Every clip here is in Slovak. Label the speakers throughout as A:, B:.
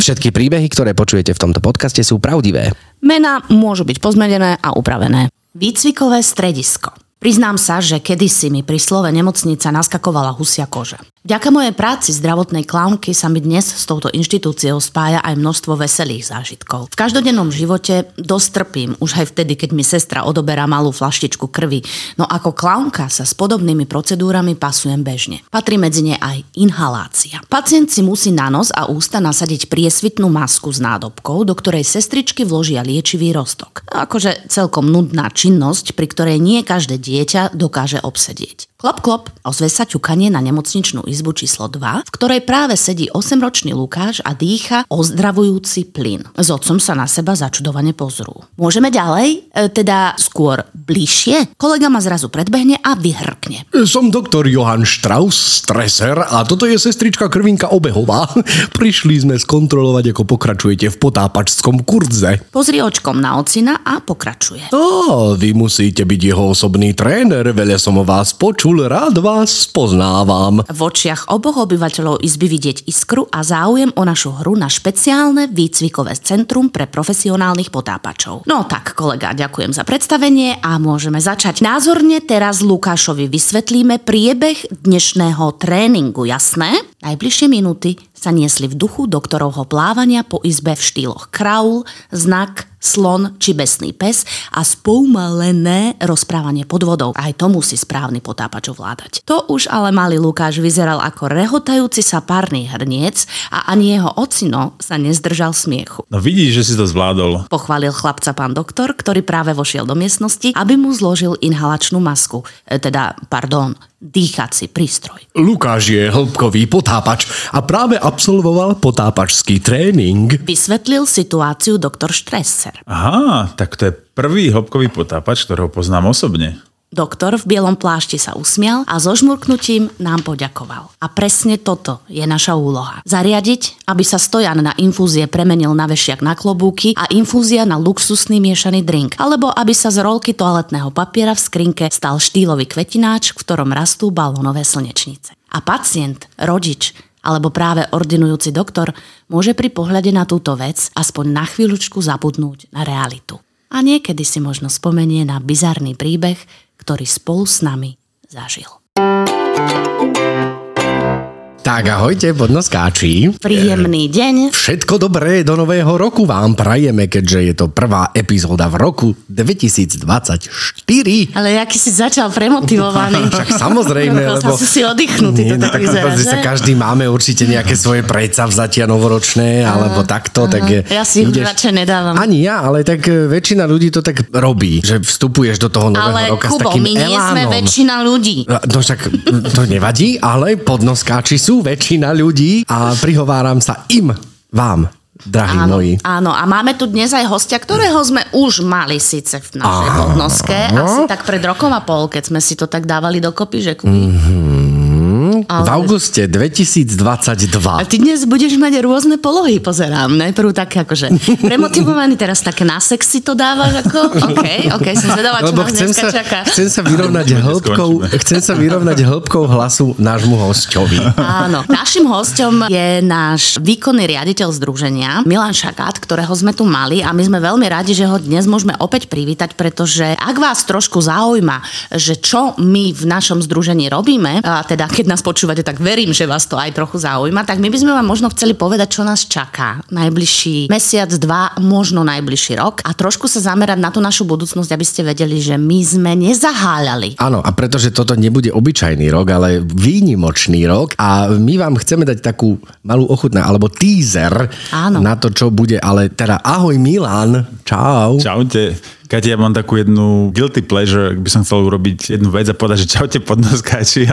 A: Všetky príbehy, ktoré počujete v tomto podcaste sú pravdivé.
B: Mená môžu byť pozmenené a upravené. Výcvikové stredisko. Priznám sa, že kedysi mi pri slove nemocnica naskakovala husia koža. Vďaka mojej práci zdravotnej klaunky sa mi dnes s touto inštitúciou spája aj množstvo veselých zážitkov. V každodennom živote dostrpím, už aj vtedy, keď mi sestra odoberá malú flaštičku krvi, no ako klaunka sa s podobnými procedúrami pasujem bežne. Patrí medzi ne aj inhalácia. Pacient si musí na nos a ústa nasadiť priesvitnú masku s nádobkou, do ktorej sestričky vložia liečivý rostok. Akože celkom nudná činnosť, pri ktorej nie každé dieťa dokáže obsedieť. Klop, klop, ozve sa ťukanie na nemocničnú izbu číslo 2, v ktorej práve sedí 8-ročný Lukáš a dýcha ozdravujúci plyn. S otcom sa na seba začudovane pozrú. Môžeme ďalej? E, teda skôr bližšie? Kolega ma zrazu predbehne a vyhrkne.
C: Som doktor Johann Strauss, streser a toto je sestrička Krvinka Obehová. Prišli sme skontrolovať, ako pokračujete v potápačskom kurze.
B: Pozri očkom na ocina a pokračuje.
C: Á, vy musíte byť jeho osobný tréner, veľa som o vás počul počul, rád vás poznávam.
B: V očiach oboch obyvateľov izby vidieť iskru a záujem o našu hru na špeciálne výcvikové centrum pre profesionálnych potápačov. No tak, kolega, ďakujem za predstavenie a môžeme začať. Názorne teraz Lukášovi vysvetlíme priebeh dnešného tréningu, jasné? Najbližšie minúty sa niesli v duchu doktorovho plávania po izbe v štýloch kraul, znak, slon či besný pes a spoumalené rozprávanie pod vodou. Aj to musí správny potápač ovládať. To už ale malý Lukáš vyzeral ako rehotajúci sa párny hrniec a ani jeho ocino sa nezdržal smiechu.
D: No vidíš, že si to zvládol.
B: Pochválil chlapca pán doktor, ktorý práve vošiel do miestnosti, aby mu zložil inhalačnú masku. E, teda, pardon, dýchací prístroj.
C: Lukáš je hĺbkový potápač a práve absolvoval potápačský tréning.
B: Vysvetlil situáciu doktor Štreser.
D: Aha, tak to je prvý hĺbkový potápač, ktorého poznám osobne.
B: Doktor v bielom plášti sa usmial a so žmurknutím nám poďakoval. A presne toto je naša úloha. Zariadiť, aby sa stojan na infúzie premenil na vešiak na klobúky a infúzia na luxusný miešaný drink. Alebo aby sa z rolky toaletného papiera v skrinke stal štýlový kvetináč, v ktorom rastú balónové slnečnice. A pacient, rodič, alebo práve ordinujúci doktor môže pri pohľade na túto vec aspoň na chvíľučku zabudnúť na realitu. A niekedy si možno spomenie na bizarný príbeh, ktorý spolu s nami zažil.
C: Tak ahojte, podnoskáči.
B: Príjemný deň.
C: Všetko dobré do nového roku vám prajeme, keďže je to prvá epizóda v roku 2024.
B: Ale aký si začal premotivovaný.
C: Však samozrejme, lebo...
B: Sa si oddychnutý, to
C: no,
B: tak vyzerá,
C: že? sa každý máme určite nejaké svoje predsavzatia novoročné, alebo takto, tak
B: Ja si ich radšej nedávam.
C: Ani ja, ale tak e, väčšina ľudí to tak robí, že vstupuješ do toho nového
B: ale,
C: roka
B: Kubo,
C: s takým
B: my nie
C: elánom.
B: sme väčšina ľudí.
C: No však to nevadí, ale podnoskáči sú väčšina ľudí a prihováram sa im, vám, drahí
B: Áno,
C: moji.
B: áno, a máme tu dnes aj hostia, ktorého sme už mali síce v našej podnoske, asi tak pred rokom a pol, keď sme si to tak dávali dokopy, že Kubi.
C: V auguste 2022.
B: A ty dnes budeš mať rôzne polohy, pozerám. Najprv také akože premotivovaný, teraz také na sexy to dávaš ako? OK, OK, som zvedavá, čo
C: Lebo
B: nás
C: chcem
B: dneska
C: sa,
B: čaká.
C: chcem sa vyrovnať hĺbkou, chcem sa vyrovnať hĺbkou hlasu nášmu hosťovi.
B: Áno, našim hosťom je náš výkonný riaditeľ združenia Milan Šakát, ktorého sme tu mali a my sme veľmi radi, že ho dnes môžeme opäť privítať, pretože ak vás trošku zaujíma, že čo my v našom združení robíme, a teda keď nás počúvate, tak verím, že vás to aj trochu zaujíma, tak my by sme vám možno chceli povedať, čo nás čaká najbližší mesiac, dva, možno najbližší rok a trošku sa zamerať na tú našu budúcnosť, aby ste vedeli, že my sme nezaháľali.
C: Áno, a pretože toto nebude obyčajný rok, ale výnimočný rok a my vám chceme dať takú malú ochutná, alebo teaser
B: Áno.
C: na to, čo bude, ale teda ahoj Milan, čau.
D: Čaute. Kati, ja mám takú jednu guilty pleasure, ak by som chcel urobiť jednu vec a povedať, že čaute podnoskáči.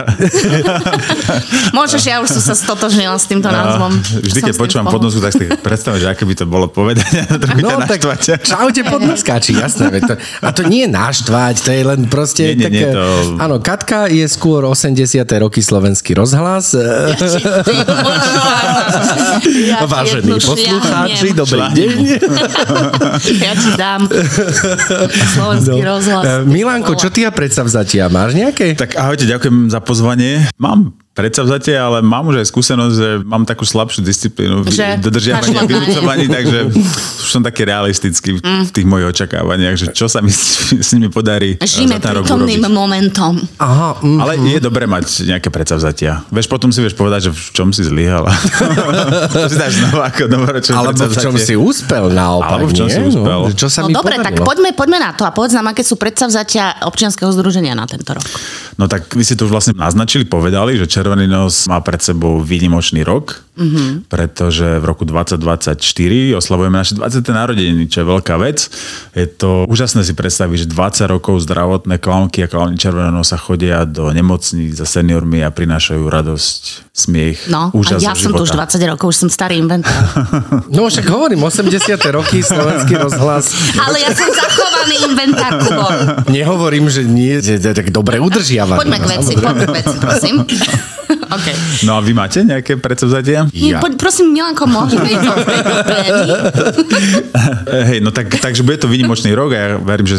B: Môžeš, ja už som sa stotožnila s týmto názvom.
D: Vždy, keď počúvam podnosku, tak si tak predstavím, že aké by to bolo povedať.
C: No tak
D: naštvať.
C: čaute podnoskáči, jasné. To, a to nie je naštvať, to je len proste
D: Nie, nie,
C: také...
D: nie, to-
C: Áno, Katka je skôr 80. roky slovenský rozhlas.
B: Ja ti
C: Vážení
B: jednu
C: poslucháči,
B: šľahnem.
C: dobrý deň.
B: Ja ti dám slovenský rozhlas.
C: Eh, Milanko, čo ty a predsavzatia? Máš nejaké?
D: Tak ahojte, ďakujem za pozvanie. Mám predsavzatie, ale mám už aj skúsenosť, že mám takú slabšiu disciplínu v
B: Že
D: dodržiavaní a takže už som taký realistický v, v tých mojich očakávaniach, že čo sa mi s, s nimi podarí eh,
B: Žijeme
D: za ten rok
B: prítomným
D: urobiť.
B: momentom.
C: Aha, mm.
D: Ale je dobré mať nejaké predsavzatia. Vieš, potom si vieš povedať, že v čom si zlyhal. to si dáš znova ako novoročné
C: Alebo v čom si úspel naopak,
D: Alebo v čom
C: nie?
D: si úspel.
C: No, čo sa
B: No
C: mi
B: dobre, tak
C: podarilo?
B: poďme, poďme na to a povedz nám, aké sú predsavzatia občianskeho združenia na tento rok.
D: No tak vy ste to už vlastne naznačili, povedali, že Červený nos má pred sebou výnimočný rok, mm-hmm. pretože v roku 2024 oslavujeme naše 20. narodeniny, čo je veľká vec. Je to úžasné si predstaviť, že 20 rokov zdravotné klaunky a klauni Červeného nosa chodia do nemocníc za seniormi a prinášajú radosť, smiech,
B: No, a
D: úžas
B: ja
D: zo
B: som tu už
D: života.
B: 20 rokov, už som starý inventár.
C: No však hovorím, 80. roky slovenský rozhlas.
B: Ale ja som zachovaný inventár, Kubo.
C: Nehovorím, že nie, tak dobre udržiavaný.
B: Poďme k veci, poďme k veci, prosím. Okay.
D: No a vy máte nejaké predsavzatia?
C: Ja.
B: Poď, prosím, Milanko?
D: Eh, Hej, no tak, takže bude to výnimočný rok a ja verím, že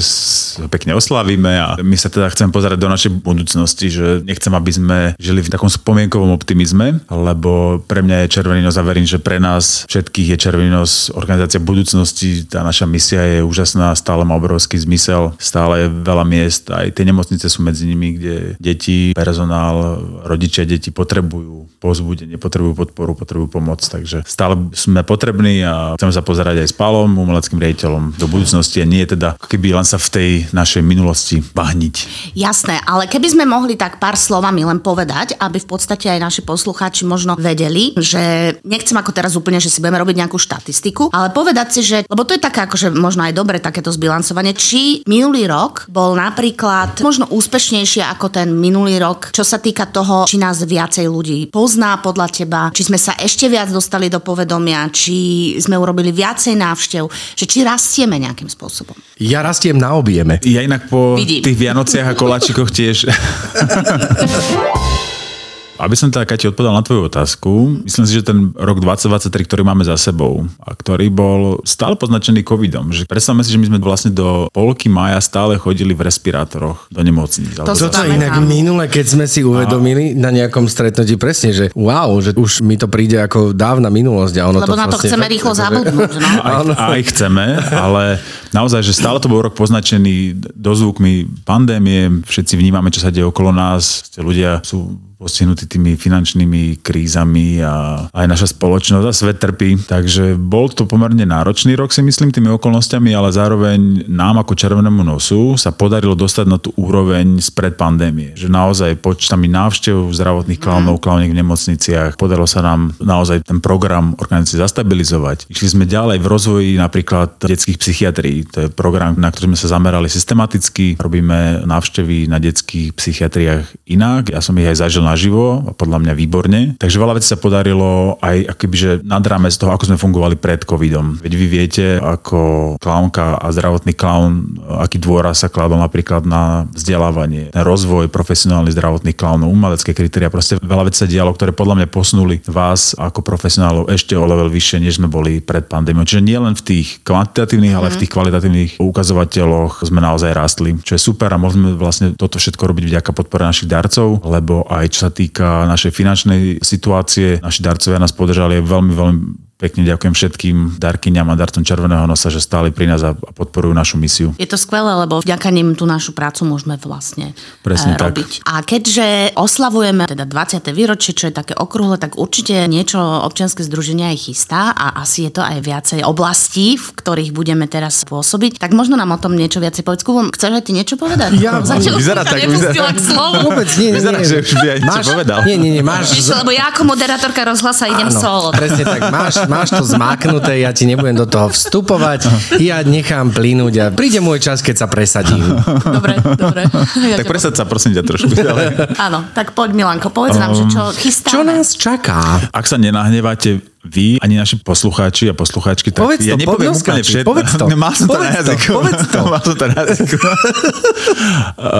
D: pekne oslavíme a my sa teda chceme pozerať do našej budúcnosti, že nechcem, aby sme žili v takom spomienkovom optimizme, lebo pre mňa je Červený nos a verím, že pre nás všetkých je Červený nos organizácia budúcnosti, tá naša misia je úžasná, stále má obrovský zmysel, stále je veľa miest, aj tie nemocnice sú medzi nimi, kde deti, personál, rodičia deti potrebujú pozbudenie, potrebujú podporu, potrebujú pomoc, takže stále sme potrební a chceme sa pozerať aj s Pálom, umeleckým riaditeľom do budúcnosti a nie teda keby len sa v tej našej minulosti bahniť.
B: Jasné, ale keby sme mohli tak pár slovami len povedať, aby v podstate aj naši poslucháči možno vedeli, že nechcem ako teraz úplne, že si budeme robiť nejakú štatistiku, ale povedať si, že, lebo to je také akože možno aj dobre takéto zbilancovanie, či minulý rok bol napríklad možno úspešnejšie ako ten minulý rok, čo sa týka toho, či nás viacej ľudí pozná podľa teba, či sme sa ešte viac dostali do povedomia, či sme urobili viacej návštev, že či rastieme nejakým spôsobom.
C: Ja rastiem na objeme.
D: Ja inak po
B: Vidím.
D: tých Vianociach a koláčikoch tiež... Aby som teda, Kati, odpovedal na tvoju otázku, myslím si, že ten rok 2023, ktorý máme za sebou a ktorý bol stále poznačený covidom, že predstavme si, že my sme vlastne do polky maja stále chodili v respirátoroch do nemocníc.
B: To
C: Toto
B: pamätám.
C: inak minule, keď sme si uvedomili na nejakom stretnutí presne, že wow, že už mi to príde ako dávna minulosť. A ono
B: Lebo
C: to
B: na to
C: vlastne
B: chceme rýchlo
C: akože-
B: zabudnúť. No.
D: aj, aj chceme, ale naozaj, že stále to bol rok poznačený dozvukmi pandémie, všetci vnímame, čo sa deje okolo nás, ľudia sú postihnutí tými finančnými krízami a aj naša spoločnosť a svet trpí. Takže bol to pomerne náročný rok si myslím tými okolnostiami, ale zároveň nám ako Červenému nosu sa podarilo dostať na tú úroveň spred pandémie. Že naozaj počtami návštev zdravotných klaunov, klauniek v nemocniciach, podarilo sa nám naozaj ten program organizácie zastabilizovať. Išli sme ďalej v rozvoji napríklad detských psychiatrií. To je program, na ktorý sme sa zamerali systematicky. Robíme návštevy na detských psychiatriách inak. Ja som ich aj zažil naživo a podľa mňa výborne. Takže veľa vecí sa podarilo aj akoby, že nad rámec toho, ako sme fungovali pred covidom. Veď vy viete, ako klaunka a zdravotný klaun, aký dôraz sa kladol napríklad na vzdelávanie, ten rozvoj profesionálnych zdravotných klaunov, umelecké kritéria, proste veľa vecí sa dialo, ktoré podľa mňa posunuli vás ako profesionálov ešte o level vyššie, než sme boli pred pandémiou. Čiže nie len v tých kvantitatívnych, ale v tých kvalitatívnych ukazovateľoch sme naozaj rástli, čo je super a sme vlastne toto všetko robiť vďaka podpore našich darcov, lebo aj čo sa týka našej finančnej situácie, naši darcovia nás podržali veľmi, veľmi pekne ďakujem všetkým darkyňam a darcom Červeného nosa, že stáli pri nás a podporujú našu misiu.
B: Je to skvelé, lebo vďaka nim tú našu prácu môžeme vlastne
D: Presne tak.
B: robiť. A keďže oslavujeme teda 20. výročie, čo je také okrúhle, tak určite niečo občianske združenia aj chystá a asi je to aj viacej oblastí, v ktorých budeme teraz pôsobiť. Tak možno nám o tom niečo viacej povedz. Kubo, chceš aj ty niečo povedať?
C: Ja-
B: Zatiaľ
D: Vyzerá tak, vyzerá-
B: k slovu.
C: Vôbec nie, nie,
D: Vyzerá,
C: nie.
D: že už by aj niečo povedal.
C: Nie, nie, nie, máš...
B: Vieš, lebo ja ako moderátorka rozhlasa idem
C: Áno,
B: solo.
C: presne tak. Máš, máš to zmáknuté, ja ti nebudem do toho vstupovať, ja nechám plynúť a príde môj čas, keď sa presadím.
B: Dobre, dobre. Ja
D: Tak presad sa prosím ťa trošku ďalej.
B: Áno, tak poď Milanko, povedz nám, že čo chystáme.
C: Čo nás čaká?
D: Ak sa nenahneváte vy, ani naši poslucháči a poslucháčky, tak
C: Povedz to,
D: ja nepoviem úplne všetko.
C: povedz to.
D: Mal som to
C: Povedz
D: na jazyku.
C: povedz to.
D: Mal som to na jazyku.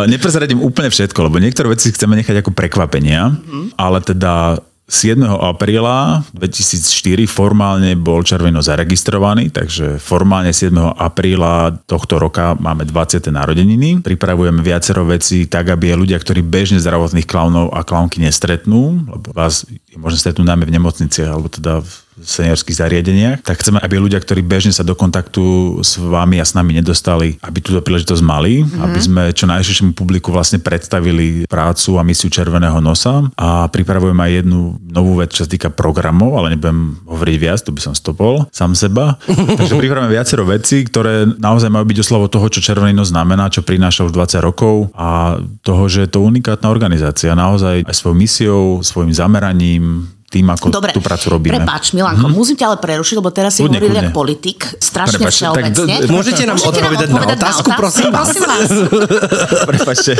D: Neprezradím úplne všetko, lebo niektoré veci chceme nechať ako prekvapenia,
C: Mhm.
D: ale teda 7. apríla 2004 formálne bol Červeno zaregistrovaný, takže formálne 7. apríla tohto roka máme 20. narodeniny. Pripravujeme viacero vecí tak, aby ľudia, ktorí bežne zdravotných klaunov a klaunky nestretnú, lebo vás je možno stretnúť najmä v nemocniciach alebo teda v seniorských zariadeniach, tak chceme, aby ľudia, ktorí bežne sa do kontaktu s vami a s nami nedostali, aby túto príležitosť mali, mm-hmm. aby sme čo najširšiemu publiku vlastne predstavili prácu a misiu Červeného nosa a pripravujem aj jednu novú vec, čo sa týka programov, ale nebudem hovoriť viac, to by som stopol sám seba. Takže pripravujeme viacero vecí, ktoré naozaj majú byť oslovo toho, čo Červený nos znamená, čo prináša už 20 rokov a toho, že je to unikátna organizácia. Naozaj aj svojou misiou, svojim zameraním, tým, ako
B: Dobre,
D: tú prácu robíme.
B: Prepač, Milanko, hmm. musím ťa ale prerušiť, lebo teraz si
D: Kľudne,
B: hovoril ako politik, strašne
D: Prepač, tak
B: všeobecne.
C: d- môžete nám odpovedať na otázku, prosím vás?
B: prosím vás.
D: Prepačte.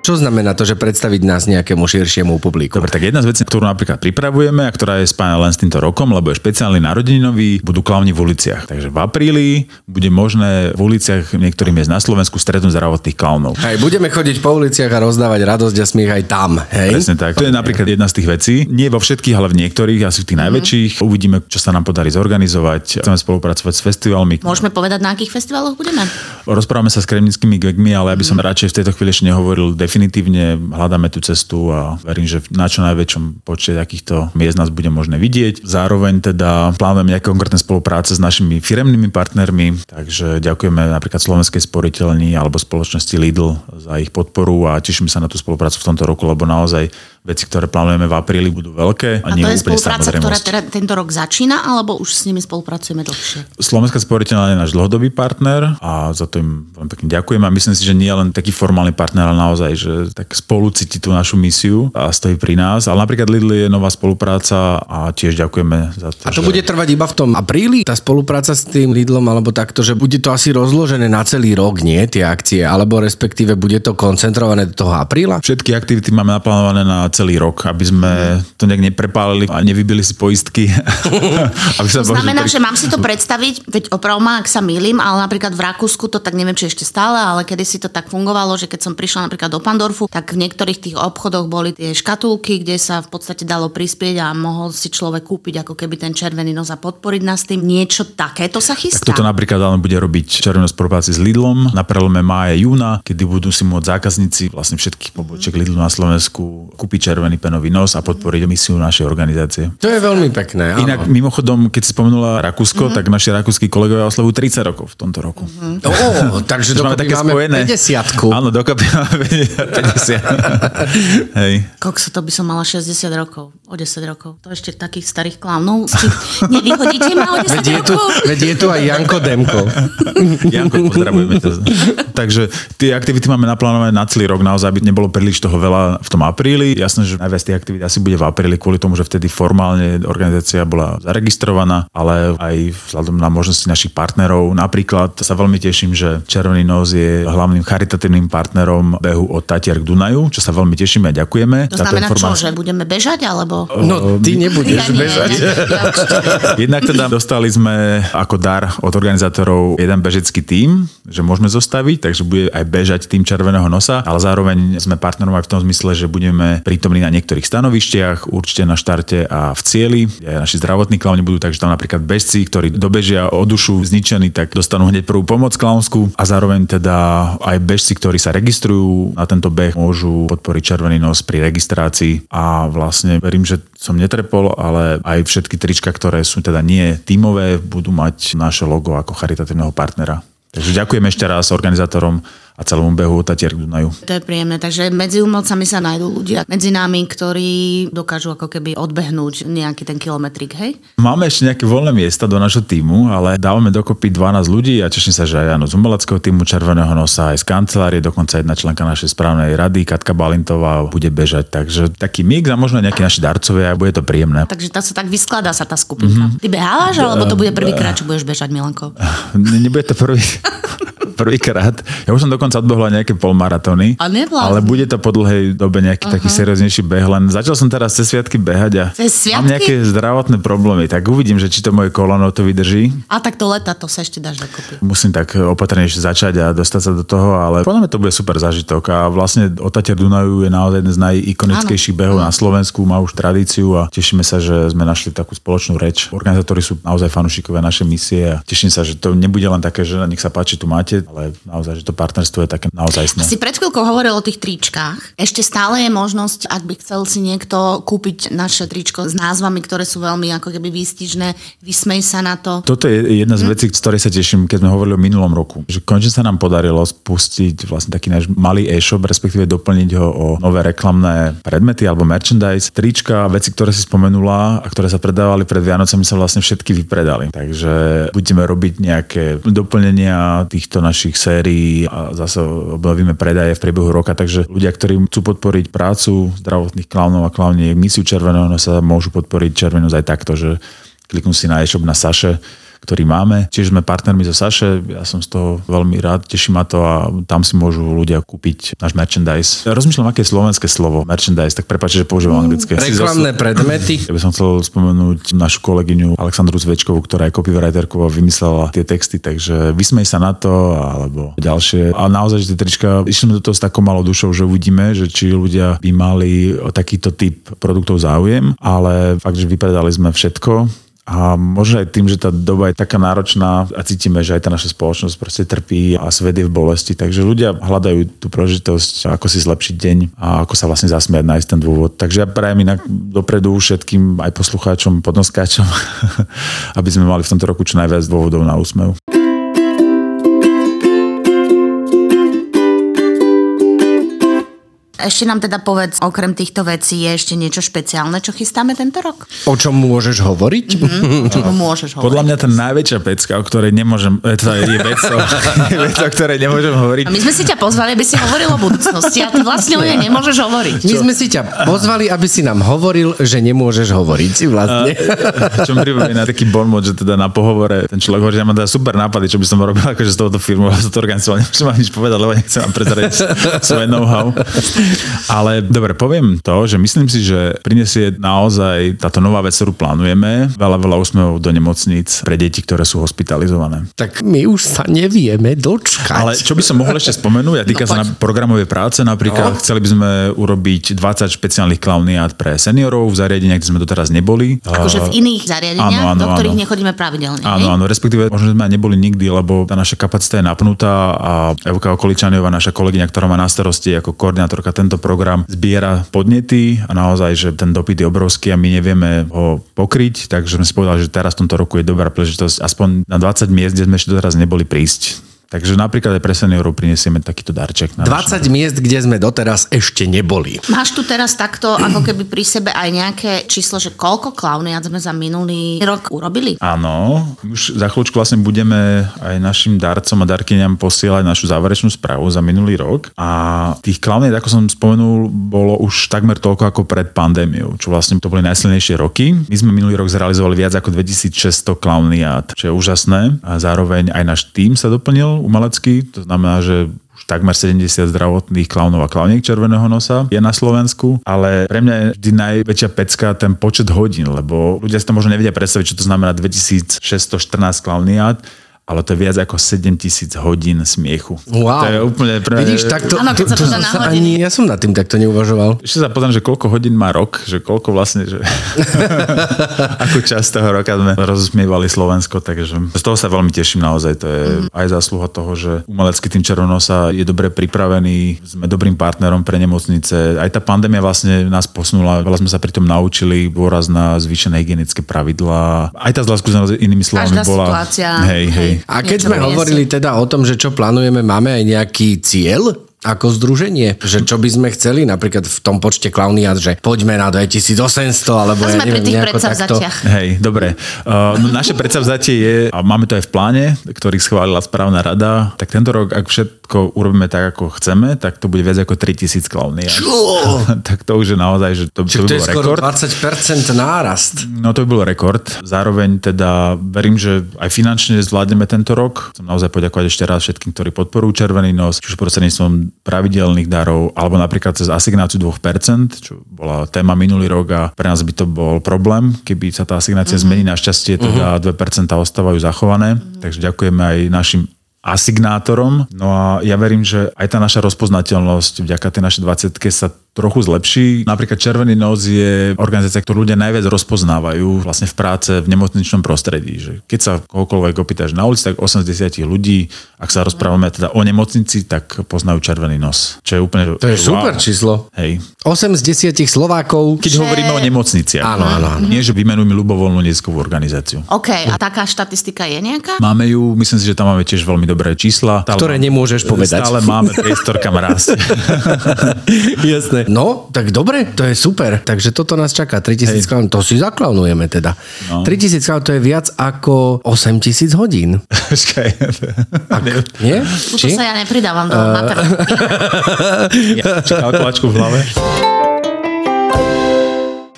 C: Čo znamená to, že predstaviť nás nejakému širšiemu publiku?
D: Dobre, tak jedna z vecí, ktorú napríklad pripravujeme a ktorá je spájana len s týmto rokom, lebo je špeciálny narodeninový, budú klauni v uliciach. Takže v apríli bude možné v uliciach niektorým miest na Slovensku stretnúť zdravotných klaunov.
C: Hej, budeme chodiť po uliciach a rozdávať radosť a smiech aj tam, hej?
D: Presne tak. To je napríklad jedna z tých vecí. Nie vo všetkých, ale v niektorých, asi v tých najväčších. Uvidíme, čo sa nám podarí zorganizovať. Chceme spolupracovať s festivalmi.
B: Môžeme povedať, na akých festivaloch budeme?
D: Rozprávame sa s kremnickými gegmi, ale ja by som radšej v tejto chvíli ešte nehovoril definitívne. Hľadáme tú cestu a verím, že na čo najväčšom počte takýchto miest nás bude možné vidieť. Zároveň teda plánujeme nejaké konkrétne spolupráce s našimi firemnými partnermi, takže ďakujeme napríklad Slovenskej sporiteľni alebo spoločnosti Lidl za ich podporu a teším sa na tú spoluprácu v tomto roku, lebo naozaj veci, ktoré plánujeme v apríli, budú veľké a,
B: A
D: nie
B: to je spolupráca, ktorá teda tento rok začína, alebo už s nimi spolupracujeme dlhšie?
D: Slovenská sporiteľná je náš dlhodobý partner a za to im veľmi pekne ďakujem a myslím si, že nie len taký formálny partner, ale naozaj, že tak spolu cíti tú našu misiu a stojí pri nás. Ale napríklad Lidl je nová spolupráca a tiež ďakujeme za to.
C: A to
D: že...
C: bude trvať iba v tom apríli, tá spolupráca s tým Lidlom, alebo takto, že bude to asi rozložené na celý rok, nie, tie akcie, alebo respektíve bude to koncentrované do toho apríla?
D: Všetky aktivity máme naplánované na celý rok, aby sme to nejak neprepálili a nevybili si poistky. aby sa
B: znamená,
D: bože,
B: že mám si to predstaviť, veď oprav ma, ak sa milím, ale napríklad v Rakúsku to tak neviem, či ešte stále, ale kedy si to tak fungovalo, že keď som prišla napríklad do Pandorfu, tak v niektorých tých obchodoch boli tie škatulky, kde sa v podstate dalo prispieť a mohol si človek kúpiť ako keby ten červený nos a podporiť nás tým. Niečo takéto sa
D: Tak
B: chystá.
D: toto napríklad ale bude robiť červená spolupráci s Lidlom na prelome mája júna, kedy budú si môcť zákazníci vlastne všetkých pobočiek Lidlu na Slovensku kúpiť červený penový nos a podporiť misiu našej organizácie.
C: To je veľmi pekné. áno.
D: Inak mimochodom, keď si spomenula Rakúsko, mm-hmm. tak naši rakúsky kolegovia oslavujú 30 rokov v tomto roku. Mm-hmm.
C: Ó, takže dokopy máme, máme 50
D: Áno, dokopy máme 50. Hej.
B: Kokso, to by som mala 60 rokov, o 10 rokov. To ešte takých starých klaunov. Si nevyhodíte ma o 10
C: Veď je, tu,
B: rokov?
C: veď je tu aj Janko Demko.
D: Janko, pozdravujeme ťa. Takže tie aktivity máme naplánované na celý rok, naozaj, aby nebolo príliš toho veľa v tom apríli. Jasné, že najviac tých aktivít asi bude v apríli kvôli tomu, že vtedy formálne organizácia bola zaregistrovaná, ale aj vzhľadom na možnosti našich partnerov. Napríklad sa veľmi teším, že Červený nos je hlavným charitatívnym partnerom behu od Tatier k Dunaju, čo sa veľmi tešíme a ďakujeme.
B: To znamená čo, že budeme bežať, alebo...
C: No, ty nebudeš
B: Ja nie,
C: bežať.
B: ja určite
D: Jednak teda dostali sme ako dar od organizátorov jeden bežecký tím, že môžeme zostaviť, takže bude aj bežať tým červeného nosa, ale zároveň sme partnerom aj v tom zmysle, že budeme prítomní na niektorých stanovištiach, určite na štarte a v cieli. Aj naši zdravotní klauni budú, takže tam napríklad bežci, ktorí dobežia o dušu zničení, tak dostanú hneď prvú pomoc klaunskú a zároveň teda aj bežci, ktorí sa registrujú na tento beh, môžu podporiť červený nos pri registrácii a vlastne verím, že som netrepol, ale aj všetky trička, ktoré sú teda nie tímové, budú mať naše logo ako charitatívneho partnera. Takže ďakujem ešte raz organizátorom a celému behu Tatier k Dunaju.
B: To je príjemné. Takže medzi umelcami sa nájdú ľudia medzi nami, ktorí dokážu ako keby odbehnúť nejaký ten kilometrik, hej?
D: Máme ešte nejaké voľné miesta do našho týmu, ale dávame dokopy 12 ľudí a teším sa, že aj áno, z umeleckého týmu Červeného nosa, aj z kancelárie, dokonca jedna členka našej správnej rady, Katka Balintová, bude bežať. Takže taký mix a možno nejakí naši darcovia a bude to príjemné.
B: Takže tá sa tak vyskladá sa tá skupinka. Mm-hmm. Ty behávaš, alebo to bude prvýkrát, čo budeš bežať, Milanko?
D: Ne- Nebude to prvý, prvýkrát. Ja už som dokonca odbehla nejaké polmaratóny. Ale bude to po dlhej dobe nejaký uh-huh. taký serióznejší beh. Len začal som teraz cez sviatky behať a
B: Cez
D: mám
B: sviatky?
D: nejaké zdravotné problémy. Tak uvidím, že či to moje koleno to vydrží.
B: A tak do leta to sa ešte dáš dokopy.
D: Musím tak opatrnejšie začať a dostať sa do toho, ale podľa mňa to bude super zážitok a vlastne Otatier Dunaju je naozaj jeden z najikonickejších behov na Slovensku, má už tradíciu a tešíme sa, že sme našli takú spoločnú reč. Organizátori sú naozaj fanúšikovia našej misie a teším sa, že to nebude len také, že nech sa páči, tu máte, ale naozaj, že to partnerstvo je také naozaj sné.
B: Si pred chvíľkou hovoril o tých tričkách. Ešte stále je možnosť, ak by chcel si niekto kúpiť naše tričko s názvami, ktoré sú veľmi ako keby výstižné, vysmej sa na to.
D: Toto je jedna z vecí, z ktorej sa teším, keď sme hovorili o minulom roku. Že konečne sa nám podarilo spustiť vlastne taký náš malý e-shop, respektíve doplniť ho o nové reklamné predmety alebo merchandise, trička, veci, ktoré si spomenula a ktoré sa predávali pred Vianocami sa vlastne všetky vypredali. Takže budeme robiť nejaké doplnenia týchto našich sérií a zase obnovíme predaje v priebehu roka. Takže ľudia, ktorí chcú podporiť prácu zdravotných klaunov a klauniek, misiu Červeného sa môžu podporiť Červenosť aj takto, že kliknú si na e-shop na Saše ktorý máme. Čiže sme partnermi zo Saše, ja som z toho veľmi rád, teší ma to a tam si môžu ľudia kúpiť náš merchandise. Ja rozmýšľam, aké je slovenské slovo merchandise, tak prepáčte, že používam anglické.
C: Reklamné predmety.
D: Ja by som chcel spomenúť našu kolegyňu Aleksandru Zvečkovú, ktorá je copywriterkou a vymyslela tie texty, takže vysmej sa na to, alebo ďalšie. A naozaj, že tie trička, išli sme do toho s takou malou dušou, že uvidíme, že či ľudia by mali o takýto typ produktov záujem, ale fakt, že vypredali sme všetko, a možno aj tým, že tá doba je taká náročná a cítime, že aj tá naša spoločnosť proste trpí a svet je v bolesti. Takže ľudia hľadajú tú prožitosť, ako si zlepšiť deň a ako sa vlastne zasmiať, nájsť ten dôvod. Takže ja prajem inak dopredu všetkým aj poslucháčom, podnoskáčom, aby sme mali v tomto roku čo najviac dôvodov na úsmev.
B: Ešte nám teda povedz, okrem týchto vecí je ešte niečo špeciálne, čo chystáme tento rok?
C: O čom môžeš hovoriť?
B: Mm, o čom môžeš hovoriť?
D: Podľa mňa tá najväčšia pecka, o ktorej nemôžem, e, to je vec, o, vec, o ktorej nemôžem hovoriť.
B: A my sme si ťa pozvali, aby si hovoril o budúcnosti a ty vlastne o nej nemôžeš hovoriť.
C: My sme si ťa pozvali, aby si nám hovoril, že nemôžeš hovoriť si vlastne.
D: Čo mi pripomína taký bonmot, že teda na pohovore ten človek hovorí, že mám teda super nápady, čo by som robil akože z tohoto firmu, a z toho organizoval. Nemôžem vám nič povedať, lebo nechcem vám prezrieť svoje know-how. Ale dobre, poviem to, že myslím si, že prinesie naozaj táto nová vec, ktorú plánujeme, veľa, veľa úsmevov do nemocníc pre deti, ktoré sú hospitalizované.
C: Tak my už sa nevieme dočkať.
D: Ale čo by som mohol ešte spomenúť, a týka
B: No,
D: sa na programovej práce, napríklad
C: No.
D: chceli by sme urobiť 20 špeciálnych klauniát pre seniorov v zariadeniach, kde sme doteraz neboli.
B: Akože v iných zariadeniach,
D: Áno, áno,
B: do ktorých
D: áno.
B: nechodíme pravidelne.
D: Áno,
B: hej?
D: áno, respektíve možno sme aj neboli nikdy, lebo tá naša kapacita je napnutá a Evka Okoličaniová, naša kolegyňa, ktorá má na starosti ako koordinátorka tento program, zbiera podnety a naozaj, že ten dopyt je obrovský a my nevieme ho pokryť, takže sme si povedali, že teraz v tomto roku je dobrá príležitosť aspoň na 20 miest, kde sme ešte doteraz neboli prísť. Takže napríklad aj pre seniorov prinesieme takýto darček. Na
C: 20 miest, kde sme doteraz ešte neboli.
B: Máš tu teraz takto, ako keby pri sebe aj nejaké číslo, že koľko klauniat sme za minulý rok urobili?
D: Áno, už za chvíľučku vlastne budeme aj našim darcom a darkyňam posielať našu záverečnú správu za minulý rok. A tých klauniet, ako som spomenul, bolo už takmer toľko ako pred pandémiou, čo vlastne to boli najsilnejšie roky. My sme minulý rok zrealizovali viac ako 2600 klauniat, čo je úžasné. A zároveň aj náš tým sa doplnil umelecký, to znamená, že už takmer 70 zdravotných klaunov a klauniek červeného nosa je na Slovensku, ale pre mňa je vždy najväčšia pecka ten počet hodín, lebo ľudia si to možno nevedia predstaviť, čo to znamená 2614 klauniát, ale to je viac ako 7000 hodín smiechu.
C: Wow.
D: To je úplne pre.
C: Vidíš, takto,
B: Áno, keď sa to na
C: sa
B: hodiny.
C: ani, ja som nad tým takto neuvažoval.
D: Ešte sa pozriem, že koľko hodín má rok, že koľko vlastne, že akú časť toho roka sme rozsmievali Slovensko, takže z toho sa veľmi teším naozaj. To je mm. aj zásluha toho, že umelecký tým Červonosa je dobre pripravený, sme dobrým partnerom pre nemocnice. Aj tá pandémia vlastne nás posunula, veľa sme sa pri tom naučili, dôraz na zvýšené hygienické pravidlá. Aj tá zlá skúsenosť inými slovami
B: Každá
D: bola...
B: situácia.
D: Hej, hej.
C: A keď
B: Niečo
C: sme hovorili teda o tom, že čo plánujeme, máme aj nejaký cieľ? Ako združenie, že čo by sme chceli, napríklad v tom počte klauniat, že poďme na 2800, alebo
B: To
C: ja
B: sme pri
C: neviem,
B: tých
C: takto.
D: Hej, dobre. Uh, no, naše predsavzatie je, a máme to aj v pláne, ktorý schválila správna rada, tak tento rok, ak všetko urobíme tak, ako chceme, tak to bude viac ako 3000 klauny. Čo? tak to už je naozaj, že to,
C: Čiže
D: to by
C: to je skoro
D: rekord.
C: 20% nárast.
D: No to by bol rekord. Zároveň teda verím, že aj finančne zvládneme tento rok. Chcem naozaj poďakovať ešte raz všetkým, ktorí podporujú Červený nos, či už prostredníctvom pravidelných darov, alebo napríklad cez asignáciu 2%, čo bola téma minulý rok a pre nás by to bol problém, keby sa tá asignácia mm-hmm. zmení. Našťastie teda 2% ostávajú zachované. Mm-hmm. Takže ďakujeme aj našim asignátorom. No a ja verím, že aj tá naša rozpoznateľnosť vďaka tej našej 20 sa trochu zlepší. Napríklad Červený nos je organizácia, ktorú ľudia najviac rozpoznávajú vlastne v práce v nemocničnom prostredí. Že keď sa kohokoľvek opýtaš na ulici, tak 80 ľudí, ak sa rozprávame teda o nemocnici, tak poznajú Červený nos. Čo je úplne...
C: To je super číslo.
D: Hej.
C: 8 z 10 Slovákov.
D: Keď že... hovoríme o nemocniciach.
C: Áno, áno, áno.
D: Nie, že vymenujeme ľubovoľnú neziskovú organizáciu.
B: OK, a taká štatistika je nejaká?
D: Máme ju, myslím si, že tam máme tiež veľmi dobré čísla. Stále
C: Ktoré nemôžeš povedať.
D: Stále máme priestor, kam rásť.
C: Jasné. No, tak dobre, to je super. Takže toto nás čaká. 3000 klaun, to si zaklaunujeme teda. No. 3000 klaun, to je viac ako 8000 hodín.
D: Počkaj.
C: Nie?
B: Tuto sa ja nepridávam do uh...
D: Ja, kalkulačku v hlave.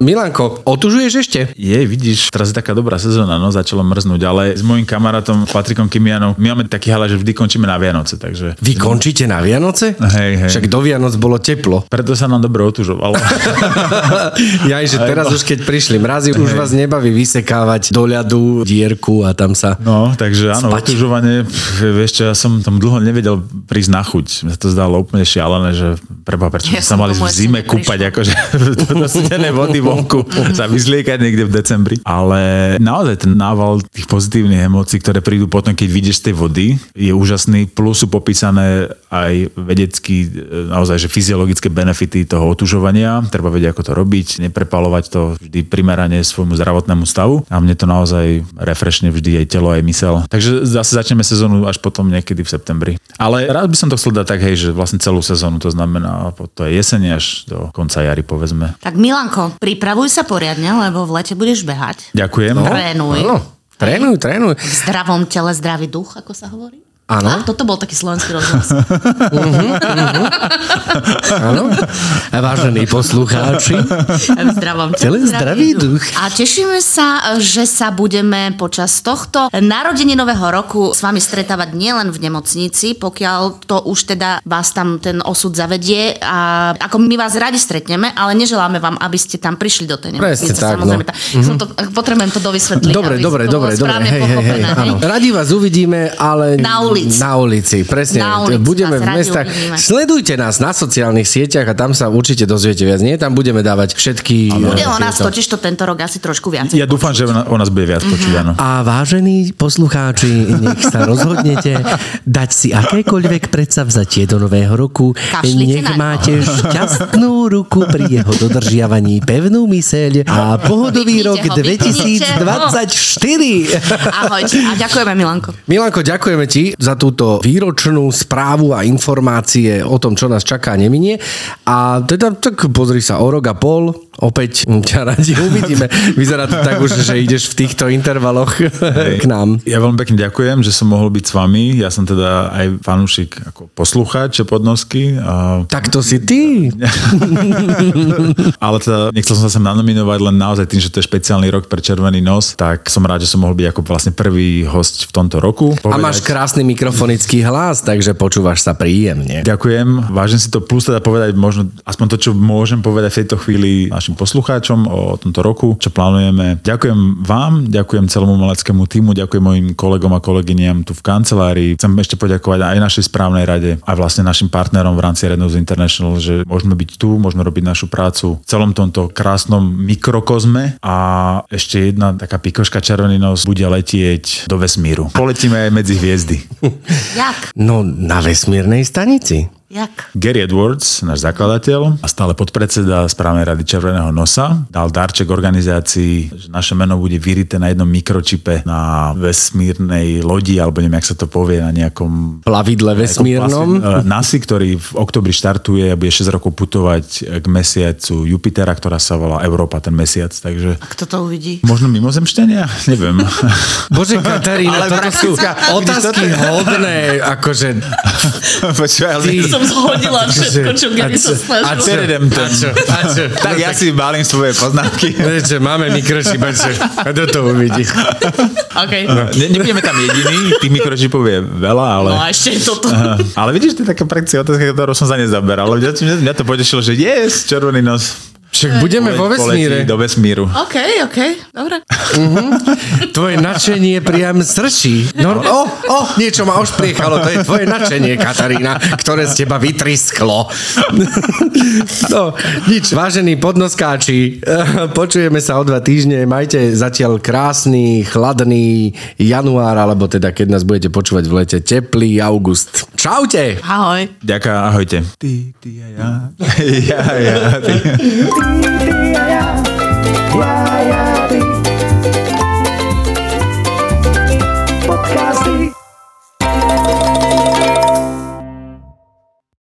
C: Milanko, otužuješ ešte?
D: Je, vidíš, teraz je taká dobrá sezóna, no začalo mrznúť, ale s mojim kamarátom Patrikom Kimianom, my máme taký hala, že vždy končíme na Vianoce, takže...
C: Vy končíte na Vianoce?
D: Hej, hej.
C: Však do Vianoc bolo teplo.
D: Preto sa nám dobre otužovalo.
C: Ja, že teraz už keď prišli mrazy, už vás nebaví vysekávať do ľadu dierku a tam sa...
D: No, takže áno,
C: Spať.
D: otužovanie, vieš čo, ja som tam dlho nevedel prísť na chuť. Mne to zdalo úplne šialené, že preba, prečo
B: Ja
D: sa mali v zime kúpať, akože do studenej vody vonku, sa vyzliekať niekde v decembri. Ale naozaj ten nával tých pozitívnych emócií, ktoré prídu potom, keď vyjdeš z tej vody, je úžasný. Plus sú popísané aj vedecky, e, naozaj, že fyziologické benefity toho otužovania. Treba vedieť, ako to robiť, neprepalovať to vždy primerane svojmu zdravotnému stavu. A mne to naozaj refreshne vždy aj telo, aj mysel. Takže zase začneme sezónu až potom niekedy v septembri. Ale rád by som to chcel dať tak, hej, že vlastne celú sezónu, to znamená po to je jesene až do konca jary, povedzme.
B: Tak Milanko, pripravuj sa poriadne, lebo v lete budeš behať.
D: Ďakujem.
B: No. Trénuj.
C: Áno, trénuj, trénuj.
B: V zdravom tele zdravý duch, ako sa hovorí.
C: Áno.
B: A toto bol taký slovenský rozhlas.
C: Áno. A vážení poslucháči,
B: zdravom
C: tele zdravý duch.
B: A tešíme sa, že sa budeme počas tohto narodeninového roku s vami stretávať nielen v nemocnici, pokiaľ to už teda vás tam ten osud zavedie a ako my vás radi stretneme, ale neželáme vám, aby ste tam prišli do tej nemocnice.
C: Presne tak,
B: Samozrejme,
C: no.
B: tá, som to, potrebujem to dovysvetliť.
C: Dobre, dobre, dobre, dobre. Hej, hej, hej, áno. Radi vás uvidíme, ale...
B: Na ulici.
C: Na ulici, presne.
B: Na ulici
C: Budeme v mestách.
B: uvidíme.
C: Sledujte nás na sociálnych sieťach a tam sa určite dozviete viac. Nie, tam budeme dávať všetky...
B: Bude
C: eh,
B: o nás
C: tieto-
B: totiž to tento rok asi trošku viacej.
D: Ja dúfam, že o nás bude viac počuť, áno.
C: A vážení poslucháči, nech sa rozhodnete dať si akékoľvek predsavzatie do nového roku.
B: Kašlite
C: Nech máte šťastnú ruku pri jeho dodržiavaní, pevnú myseľ a pohodový rok
B: Vypnite ho, vypnite ho.
C: 2024.
B: Ahojte a ďakujeme Milanko.
C: Milanko, ďakujeme ti za túto výročnú správu a informácie o tom, čo nás čaká, neminie. A teda tak pozri sa o rok a pol, opäť ťa radi uvidíme. Vyzerá to tak už, že ideš v týchto intervaloch k nám.
D: Ja veľmi pekne ďakujem, že som mohol byť s vami. Ja som teda aj fanúšik ako poslucháč podnosky. A...
C: Tak to si ty.
D: Ale teda nechcel som sa sem nanominovať, len naozaj tým, že to je špeciálny rok pre Červený nos, tak som rád, že som mohol byť ako vlastne prvý host v tomto roku.
C: A máš krásny mikrofonický hlas, takže počúvaš sa príjemne.
D: Ďakujem, vážim si to, plus teda povedať možno aspoň to, čo môžem povedať v tejto chvíli našim poslucháčom o tomto roku, čo plánujeme. Ďakujem vám, ďakujem celému maleckému týmu, ďakujem mojim kolegom a kolegyniam tu v kancelárii. Chcem ešte poďakovať aj našej správnej rade a vlastne našim partnerom v rámci Red Nose International, že môžeme byť tu, môžeme robiť našu prácu v celom tomto krásnom mikrokozme a ešte jedna taká pikoška červený nos bude letieť do vesmíru. Poletíme aj medzi hviezdy.
B: Jak?
C: No, na vesmírnej stanici.
B: Jak?
D: Gary Edwards, náš zakladateľ a stále podpredseda správnej rady Červeného nosa, dal darček organizácii, že naše meno bude vyrité na jednom mikročipe na vesmírnej lodi, alebo neviem, jak sa to povie, na nejakom
C: Plavidle vesmírnom.
D: Vlastne, NASA, ktorý v oktobri štartuje a bude 6 rokov putovať k mesiacu Jupitera, ktorá sa volá Európa, ten mesiac. Takže
B: A kto to uvidí?
D: možno mimozemšťania? Neviem.
C: Bože, Katarína,
D: Ale
C: toto sú otázky hodné, akože...
D: Počúvaj, ale...
C: Ty-
B: Som zhodila všetko, čo Gary sa
C: A? A čo?
D: Tak ja si balím svoje poznámky.
C: Vieš, že máme mikročip, a čo? A kto to uvidí?
B: OK.
D: Ne, nebudeme tam jediní, tých mikročipov je veľa, ale...
B: No a ešte toto.
D: Aha. Ale vidíš, to je taká praktická otázka, ktorú som sa nezaberal. Mňa, mňa to potešilo, že yes, červený nos.
C: Však budeme vo vesmíre.
D: Do vesmíru.
B: OK, OK, dobre.
C: Tvoje nadšenie priam srší. No, o, o, niečo ma ošpriechalo, to je tvoje nadšenie, Katarína, ktoré z teba vytrisklo. No, nič. Vážení podnoskáči, počujeme sa o dva týždne. Majte zatiaľ krásny, chladný január, alebo teda, keď nás budete počúvať v lete, teplý august. Čaute!
B: Ahoj.
D: Ďakujem, ahojte. Ty, ty a ja. ja, ja, ty.
E: yeah, yeah.